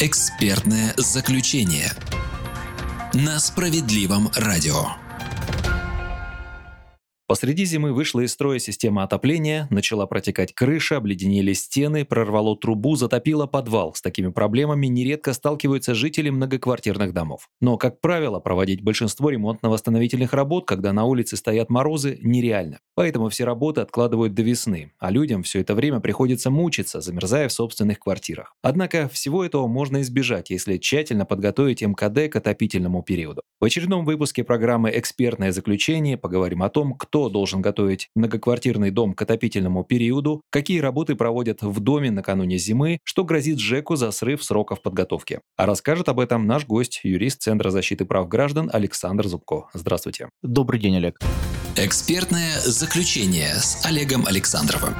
Экспертное заключение на справедливом радио. Посреди зимы вышла из строя система отопления, начала протекать крыша, обледенели стены, прорвало трубу, затопило подвал. С такими проблемами нередко сталкиваются жители многоквартирных домов. Но, как правило, проводить большинство ремонтно-восстановительных работ, когда на улице стоят морозы, нереально. Поэтому все работы откладывают до весны, а людям все это время приходится мучиться, замерзая в собственных квартирах. Однако всего этого можно избежать, если тщательно подготовить МКД к отопительному периоду. В очередном выпуске программы «Экспертное заключение» поговорим о том, кто кто должен готовить многоквартирный дом к отопительному периоду, какие работы проводят в доме накануне зимы, что грозит ЖЭКу за срыв сроков подготовки. А расскажет об этом наш гость, юрист Центра защиты прав граждан Александр Зубко. Здравствуйте. Добрый день, Олег. Экспертное заключение с Олегом Александровым.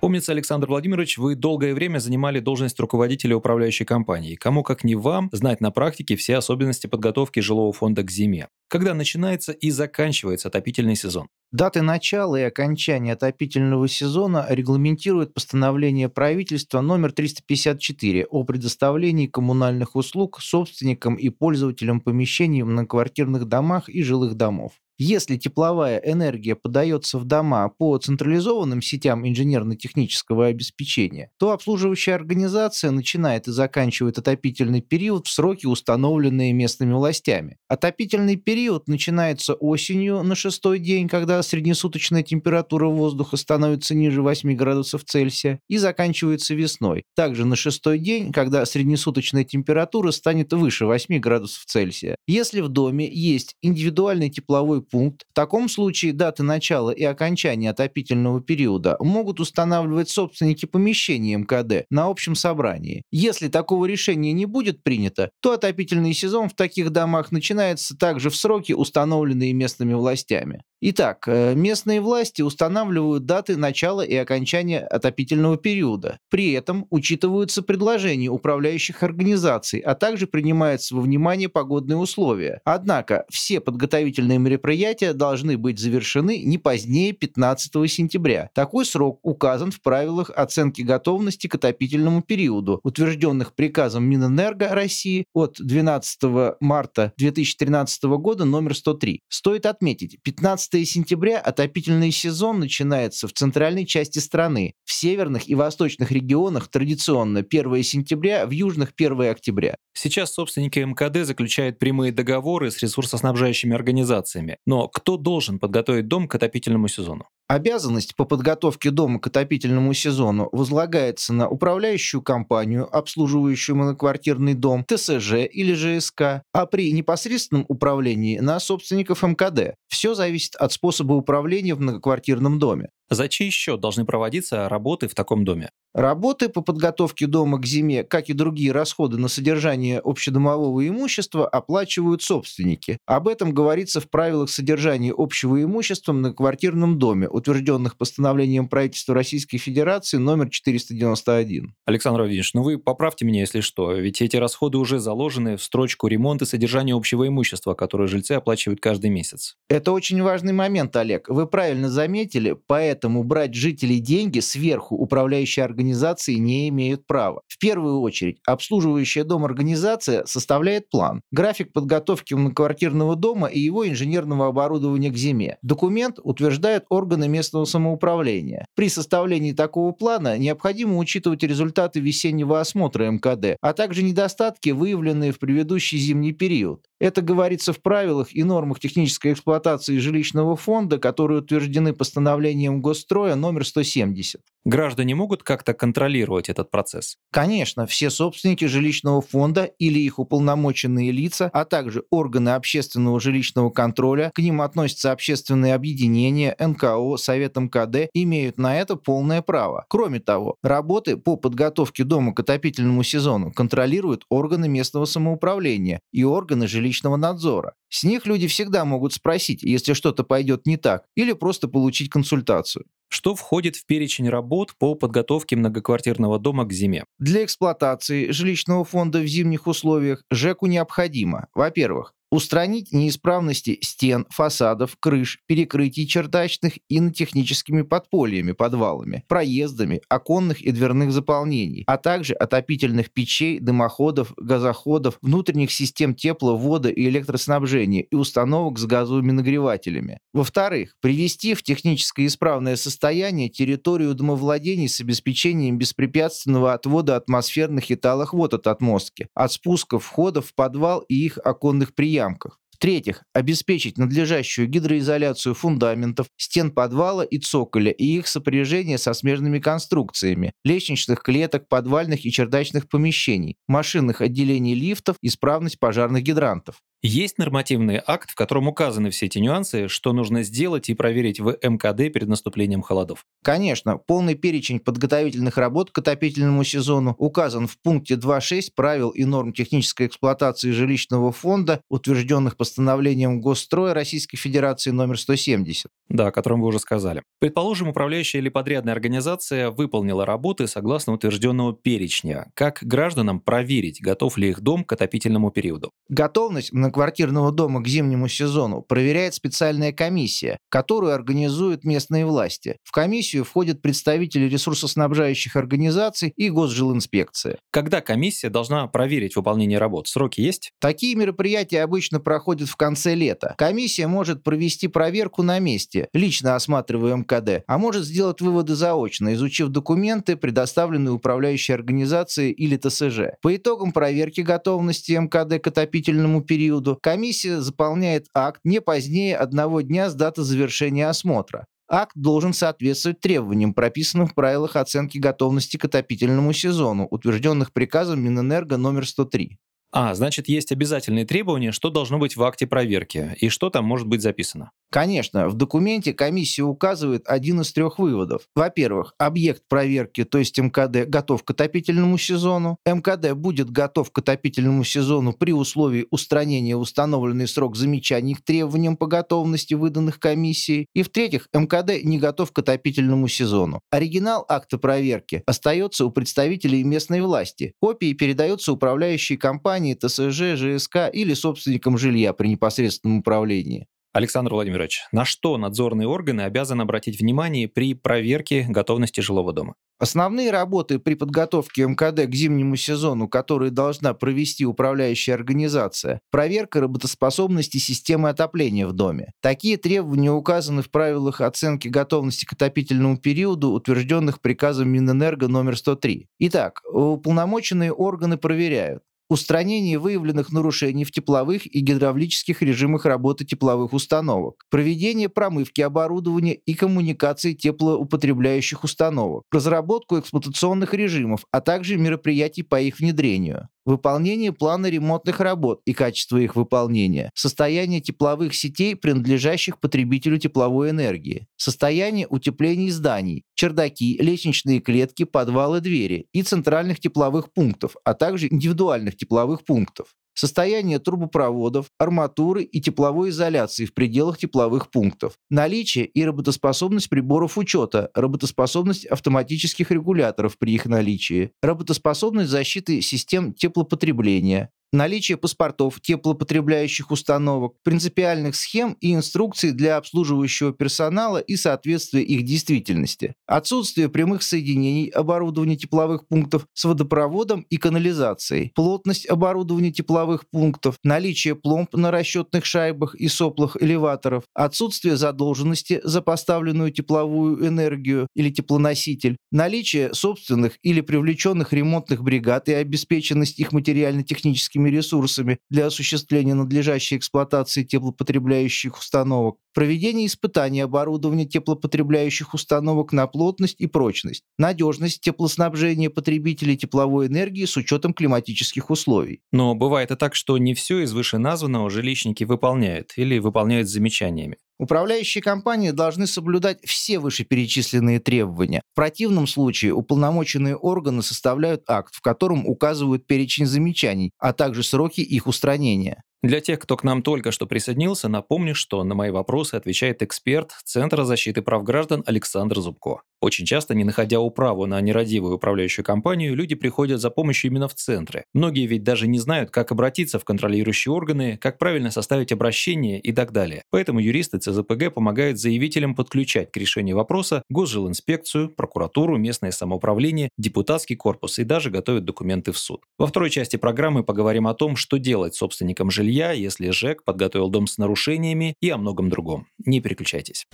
Помнится, Александр Владимирович, вы долгое время занимали должность руководителя управляющей компании. Кому как не вам знать на практике все особенности подготовки жилого фонда к зиме когда начинается и заканчивается отопительный сезон. Даты начала и окончания отопительного сезона регламентирует постановление правительства номер 354 о предоставлении коммунальных услуг собственникам и пользователям помещений в многоквартирных домах и жилых домов. Если тепловая энергия подается в дома по централизованным сетям инженерно-технического обеспечения, то обслуживающая организация начинает и заканчивает отопительный период в сроки, установленные местными властями. Отопительный период начинается осенью на шестой день, когда среднесуточная температура воздуха становится ниже 8 градусов Цельсия, и заканчивается весной, также на шестой день, когда среднесуточная температура станет выше 8 градусов Цельсия. Если в доме есть индивидуальный тепловой пункт. В таком случае даты начала и окончания отопительного периода могут устанавливать собственники помещения МКД на общем собрании. Если такого решения не будет принято, то отопительный сезон в таких домах начинается также в сроки, установленные местными властями. Итак, э, местные власти устанавливают даты начала и окончания отопительного периода. При этом учитываются предложения управляющих организаций, а также принимаются во внимание погодные условия. Однако все подготовительные мероприятия должны быть завершены не позднее 15 сентября. Такой срок указан в правилах оценки готовности к отопительному периоду, утвержденных приказом Минэнерго России от 12 марта 2013 года номер 103. Стоит отметить, 15 15 сентября отопительный сезон начинается в центральной части страны. В северных и восточных регионах традиционно 1 сентября, в южных 1 октября. Сейчас собственники МКД заключают прямые договоры с ресурсоснабжающими организациями. Но кто должен подготовить дом к отопительному сезону? Обязанность по подготовке дома к отопительному сезону возлагается на управляющую компанию, обслуживающую моноквартирный дом, ТСЖ или ЖСК, а при непосредственном управлении на собственников МКД. Все зависит от способа управления в многоквартирном доме. За чей счет должны проводиться работы в таком доме? Работы по подготовке дома к зиме, как и другие расходы на содержание общедомового имущества, оплачивают собственники. Об этом говорится в правилах содержания общего имущества на квартирном доме, утвержденных постановлением правительства Российской Федерации номер 491. Александр Владимирович, ну вы поправьте меня, если что, ведь эти расходы уже заложены в строчку ремонт и содержание общего имущества, которое жильцы оплачивают каждый месяц. Это очень важный момент, Олег. Вы правильно заметили, поэтому брать жителей деньги сверху организации организации не имеют права. В первую очередь, обслуживающая дом организация составляет план, график подготовки многоквартирного дома и его инженерного оборудования к зиме. Документ утверждают органы местного самоуправления. При составлении такого плана необходимо учитывать результаты весеннего осмотра МКД, а также недостатки, выявленные в предыдущий зимний период. Это говорится в правилах и нормах технической эксплуатации жилищного фонда, которые утверждены постановлением Госстроя номер 170. Граждане могут как-то контролировать этот процесс? Конечно, все собственники жилищного фонда или их уполномоченные лица, а также органы общественного жилищного контроля, к ним относятся общественные объединения, НКО, Совет МКД, имеют на это полное право. Кроме того, работы по подготовке дома к отопительному сезону контролируют органы местного самоуправления и органы жилищного надзора. С них люди всегда могут спросить, если что-то пойдет не так, или просто получить консультацию. episode. Что входит в перечень работ по подготовке многоквартирного дома к зиме? Для эксплуатации жилищного фонда в зимних условиях ЖЭКу необходимо, во-первых, Устранить неисправности стен, фасадов, крыш, перекрытий чердачных и над техническими подпольями, подвалами, проездами, оконных и дверных заполнений, а также отопительных печей, дымоходов, газоходов, внутренних систем тепло, вода и электроснабжения и установок с газовыми нагревателями. Во-вторых, привести в техническое исправное состояние территорию домовладений с обеспечением беспрепятственного отвода атмосферных и талых вод от отмостки, от спусков входов в подвал и их оконных приемов ямках. В-третьих, обеспечить надлежащую гидроизоляцию фундаментов, стен подвала и цоколя и их сопряжение со смежными конструкциями, лестничных клеток, подвальных и чердачных помещений, машинных отделений лифтов, исправность пожарных гидрантов. Есть нормативный акт, в котором указаны все эти нюансы, что нужно сделать и проверить в МКД перед наступлением холодов? Конечно, полный перечень подготовительных работ к отопительному сезону указан в пункте 2.6 правил и норм технической эксплуатации жилищного фонда, утвержденных постановлением Госстроя Российской Федерации номер 170. Да, о котором вы уже сказали. Предположим, управляющая или подрядная организация выполнила работы согласно утвержденного перечня. Как гражданам проверить, готов ли их дом к отопительному периоду? Готовность на многоквартирного дома к зимнему сезону проверяет специальная комиссия, которую организуют местные власти. В комиссию входят представители ресурсоснабжающих организаций и госжилинспекция. Когда комиссия должна проверить выполнение работ? Сроки есть? Такие мероприятия обычно проходят в конце лета. Комиссия может провести проверку на месте, лично осматривая МКД, а может сделать выводы заочно, изучив документы, предоставленные управляющей организацией или ТСЖ. По итогам проверки готовности МКД к отопительному периоду периоду комиссия заполняет акт не позднее одного дня с даты завершения осмотра. Акт должен соответствовать требованиям, прописанным в правилах оценки готовности к отопительному сезону, утвержденных приказом Минэнерго номер 103. А, значит, есть обязательные требования, что должно быть в акте проверки и что там может быть записано. Конечно, в документе комиссия указывает один из трех выводов. Во-первых, объект проверки, то есть МКД, готов к отопительному сезону. МКД будет готов к отопительному сезону при условии устранения установленный срок замечаний к требованиям по готовности, выданных комиссией. И в-третьих, мкд не готов к отопительному сезону. Оригинал акта проверки остается у представителей местной власти. Копии передаются управляющей компании, ТСЖ, ЖСК или собственникам жилья при непосредственном управлении. Александр Владимирович, на что надзорные органы обязаны обратить внимание при проверке готовности жилого дома? Основные работы при подготовке МКД к зимнему сезону, которые должна провести управляющая организация, проверка работоспособности системы отопления в доме. Такие требования указаны в правилах оценки готовности к отопительному периоду, утвержденных приказом Минэнерго номер 103. Итак, уполномоченные органы проверяют устранение выявленных нарушений в тепловых и гидравлических режимах работы тепловых установок, проведение промывки оборудования и коммуникации теплоупотребляющих установок, разработку эксплуатационных режимов, а также мероприятий по их внедрению, выполнение плана ремонтных работ и качество их выполнения, состояние тепловых сетей, принадлежащих потребителю тепловой энергии, состояние утеплений зданий, чердаки, лестничные клетки, подвалы, двери и центральных тепловых пунктов, а также индивидуальных тепловых пунктов состояние трубопроводов, арматуры и тепловой изоляции в пределах тепловых пунктов, наличие и работоспособность приборов учета, работоспособность автоматических регуляторов при их наличии, работоспособность защиты систем теплопотребления, наличие паспортов теплопотребляющих установок, принципиальных схем и инструкций для обслуживающего персонала и соответствие их действительности, отсутствие прямых соединений оборудования тепловых пунктов с водопроводом и канализацией, плотность оборудования тепловых пунктов, наличие пломб на расчетных шайбах и соплах элеваторов, отсутствие задолженности за поставленную тепловую энергию или теплоноситель, наличие собственных или привлеченных ремонтных бригад и обеспеченность их материально-техническими техническими ресурсами для осуществления надлежащей эксплуатации теплопотребляющих установок, проведение испытаний оборудования теплопотребляющих установок на плотность и прочность, надежность теплоснабжения потребителей тепловой энергии с учетом климатических условий. Но бывает и так, что не все из вышеназванного жилищники выполняют или выполняют с замечаниями. Управляющие компании должны соблюдать все вышеперечисленные требования. В противном случае уполномоченные органы составляют акт, в котором указывают перечень замечаний, а также сроки их устранения. Для тех, кто к нам только что присоединился, напомню, что на мои вопросы отвечает эксперт Центра защиты прав граждан Александр Зубко. Очень часто, не находя управу на нерадивую управляющую компанию, люди приходят за помощью именно в центры. Многие ведь даже не знают, как обратиться в контролирующие органы, как правильно составить обращение и так далее. Поэтому юристы ЦЗПГ помогают заявителям подключать к решению вопроса госжилинспекцию, прокуратуру, местное самоуправление, депутатский корпус и даже готовят документы в суд. Во второй части программы поговорим о том, что делать собственникам жилья, если ЖЭК подготовил дом с нарушениями и о многом другом. Не переключайтесь.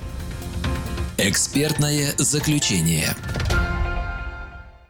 Экспертное заключение.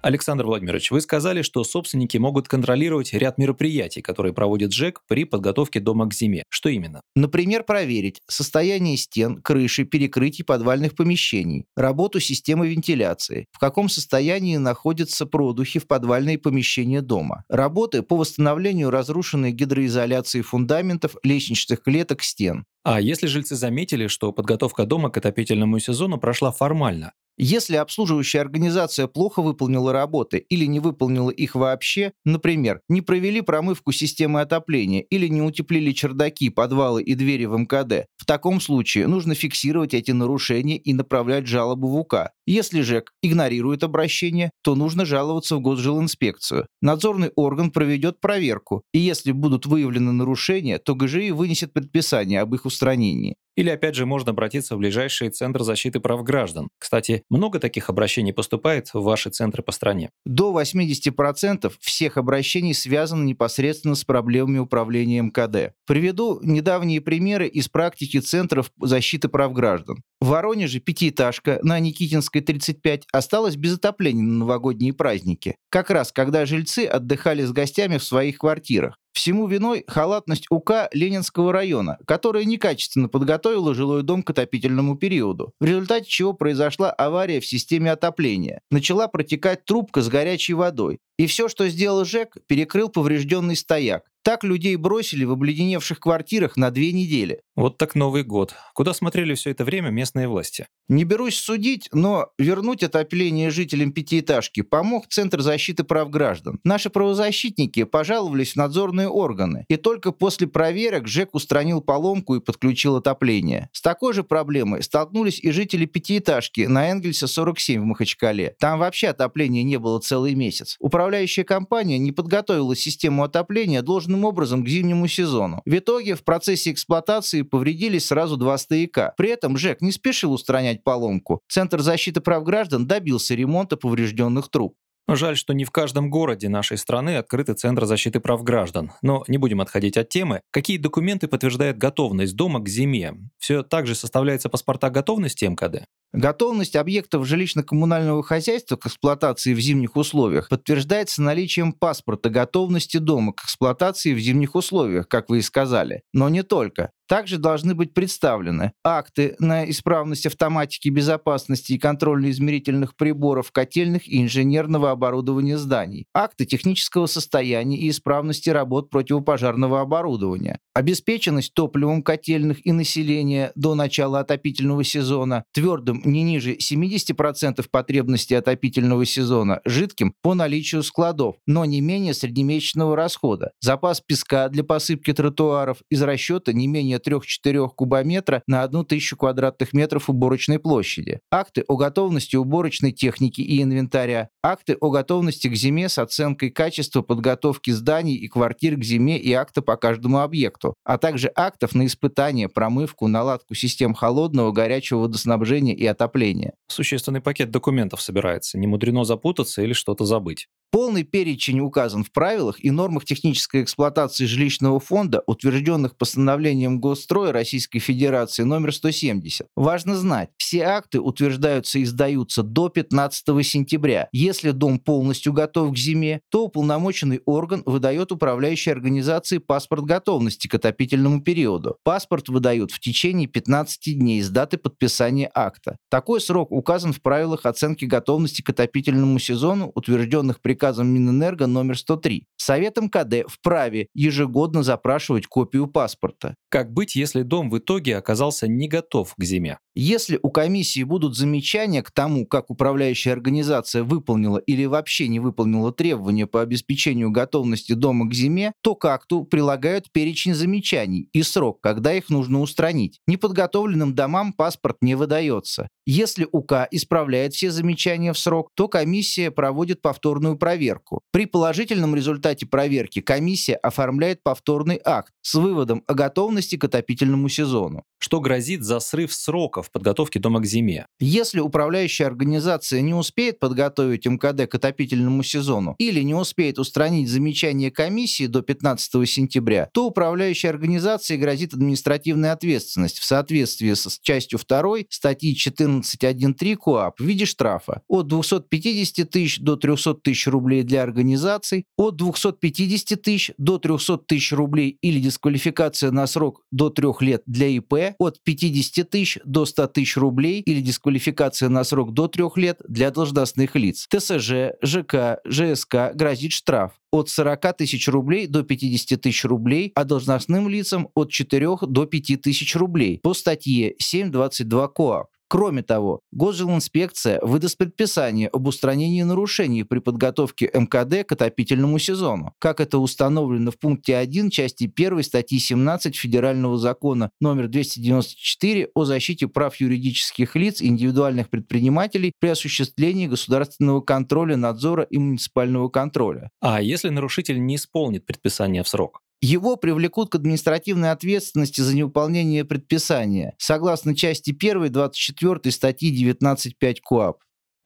Александр Владимирович, вы сказали, что собственники могут контролировать ряд мероприятий, которые проводит ЖЭК при подготовке дома к зиме. Что именно? Например, проверить состояние стен, крыши, перекрытий подвальных помещений, работу системы вентиляции, в каком состоянии находятся продухи в подвальные помещения дома, работы по восстановлению разрушенной гидроизоляции фундаментов, лестничных клеток, стен, а если жильцы заметили, что подготовка дома к отопительному сезону прошла формально, если обслуживающая организация плохо выполнила работы или не выполнила их вообще, например, не провели промывку системы отопления или не утеплили чердаки, подвалы и двери в МКД, в таком случае нужно фиксировать эти нарушения и направлять жалобу в УК. Если ЖЭК игнорирует обращение, то нужно жаловаться в Госжилинспекцию. Надзорный орган проведет проверку, и если будут выявлены нарушения, то ГЖИ вынесет предписание об их устранении. Или опять же можно обратиться в ближайший Центр защиты прав граждан. Кстати, много таких обращений поступает в ваши центры по стране? До 80% всех обращений связаны непосредственно с проблемами управления МКД. Приведу недавние примеры из практики Центров защиты прав граждан. В Воронеже пятиэтажка на Никитинской 35 осталась без отопления на новогодние праздники. Как раз когда жильцы отдыхали с гостями в своих квартирах. Всему виной халатность УК Ленинского района, которая некачественно подготовила жилой дом к отопительному периоду, в результате чего произошла авария в системе отопления. Начала протекать трубка с горячей водой. И все, что сделал ЖЭК, перекрыл поврежденный стояк. Так людей бросили в обледеневших квартирах на две недели. Вот так Новый год. Куда смотрели все это время местные власти? Не берусь судить, но вернуть отопление жителям пятиэтажки помог Центр защиты прав граждан. Наши правозащитники пожаловались в надзорные органы, и только после проверок ЖЭК устранил поломку и подключил отопление. С такой же проблемой столкнулись и жители пятиэтажки на Энгельса 47 в Махачкале. Там вообще отопления не было целый месяц. Управляющая компания не подготовила систему отопления должным образом к зимнему сезону. В итоге в процессе эксплуатации повредились сразу два стояка. При этом ЖЭК не спешил устранять поломку. Центр защиты прав граждан добился ремонта поврежденных труб. Жаль, что не в каждом городе нашей страны открыты Центры защиты прав граждан. Но не будем отходить от темы. Какие документы подтверждают готовность дома к зиме? Все так же составляются паспорта готовности МКД? Готовность объектов жилищно-коммунального хозяйства к эксплуатации в зимних условиях подтверждается наличием паспорта готовности дома к эксплуатации в зимних условиях, как вы и сказали. Но не только. Также должны быть представлены акты на исправность автоматики безопасности и контрольно-измерительных приборов котельных и инженерного оборудования зданий, акты технического состояния и исправности работ противопожарного оборудования, обеспеченность топливом котельных и населения до начала отопительного сезона, твердым не ниже 70% потребностей отопительного сезона, жидким по наличию складов, но не менее среднемесячного расхода, запас песка для посыпки тротуаров из расчета не менее 3-4 кубометра на 1000 квадратных метров уборочной площади, акты о готовности уборочной техники и инвентаря, акты о готовности к зиме с оценкой качества подготовки зданий и квартир к зиме и акты по каждому объекту, а также актов на испытание, промывку, наладку систем холодного, горячего водоснабжения и отопления. Существенный пакет документов собирается. Не мудрено запутаться или что-то забыть. Полный перечень указан в правилах и нормах технической эксплуатации жилищного фонда, утвержденных постановлением Госстроя Российской Федерации номер 170. Важно знать, все акты утверждаются и сдаются до 15 сентября. Если дом полностью готов к зиме, то уполномоченный орган выдает управляющей организации паспорт готовности к отопительному периоду. Паспорт выдают в течение 15 дней с даты подписания акта. Года. Такой срок указан в правилах оценки готовности к отопительному сезону, утвержденных приказом Минэнерго номер 103. Совет МКД вправе ежегодно запрашивать копию паспорта. Как быть, если дом в итоге оказался не готов к зиме? Если у комиссии будут замечания к тому, как управляющая организация выполнила или вообще не выполнила требования по обеспечению готовности дома к зиме, то к акту прилагают перечень замечаний и срок, когда их нужно устранить. Неподготовленным домам паспорт не выдается. Если УК исправляет все замечания в срок, то комиссия проводит повторную проверку. При положительном результате проверки комиссия оформляет повторный акт с выводом о готовности к отопительному сезону. Что грозит за срыв сроков подготовки дома к зиме? Если управляющая организация не успеет подготовить МКД к отопительному сезону или не успеет устранить замечания комиссии до 15 сентября, то управляющей организации грозит административная ответственность в соответствии с частью 2 статьи 14.1.3 КОАП в виде штрафа от 250 тысяч до 300 тысяч рублей для организаций, от 250 тысяч до 300 тысяч рублей или дисквалификация на срок до 3 лет для ИП, от 50 тысяч до 100 тысяч рублей или дисквалификация на срок до 3 лет для должностных лиц. ТСЖ, ЖК, ЖСК грозит штраф от 40 тысяч рублей до 50 тысяч рублей, а должностным лицам от 4 до 5 тысяч рублей по статье 7.22 КОАП. Кроме того, Госжилинспекция выдаст предписание об устранении нарушений при подготовке МКД к отопительному сезону, как это установлено в пункте 1 части 1 статьи 17 Федерального закона номер 294 о защите прав юридических лиц и индивидуальных предпринимателей при осуществлении государственного контроля, надзора и муниципального контроля. А если нарушитель не исполнит предписание в срок? Его привлекут к административной ответственности за невыполнение предписания, согласно части 1 24 статьи 19.5 КОАП.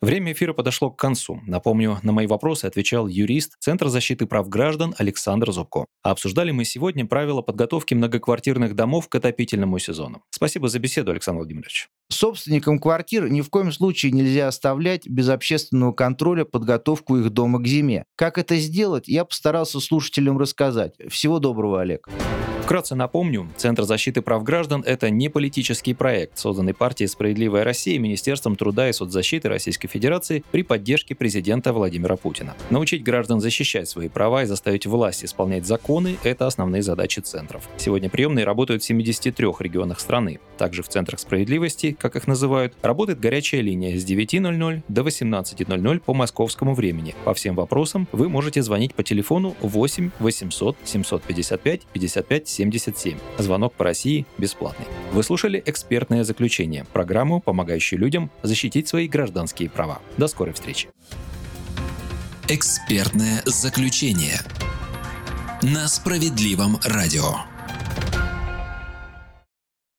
Время эфира подошло к концу. Напомню, на мои вопросы отвечал юрист Центра защиты прав граждан Александр Зубко. А обсуждали мы сегодня правила подготовки многоквартирных домов к отопительному сезону. Спасибо за беседу, Александр Владимирович. Собственникам квартир ни в коем случае нельзя оставлять без общественного контроля подготовку их дома к зиме. Как это сделать, я постарался слушателям рассказать. Всего доброго, Олег. Вкратце напомню, Центр защиты прав граждан – это не политический проект, созданный партией «Справедливая Россия» и Министерством труда и соцзащиты Российской Федерации при поддержке президента Владимира Путина. Научить граждан защищать свои права и заставить власть исполнять законы – это основные задачи центров. Сегодня приемные работают в 73 регионах страны. Также в центрах справедливости, как их называют, работает горячая линия с 9.00 до 18.00 по московскому времени. По всем вопросам вы можете звонить по телефону 8 800 755 55 77. Звонок по России бесплатный. Вы слушали экспертное заключение, программу, помогающую людям защитить свои гражданские права. До скорой встречи. Экспертное заключение на справедливом радио.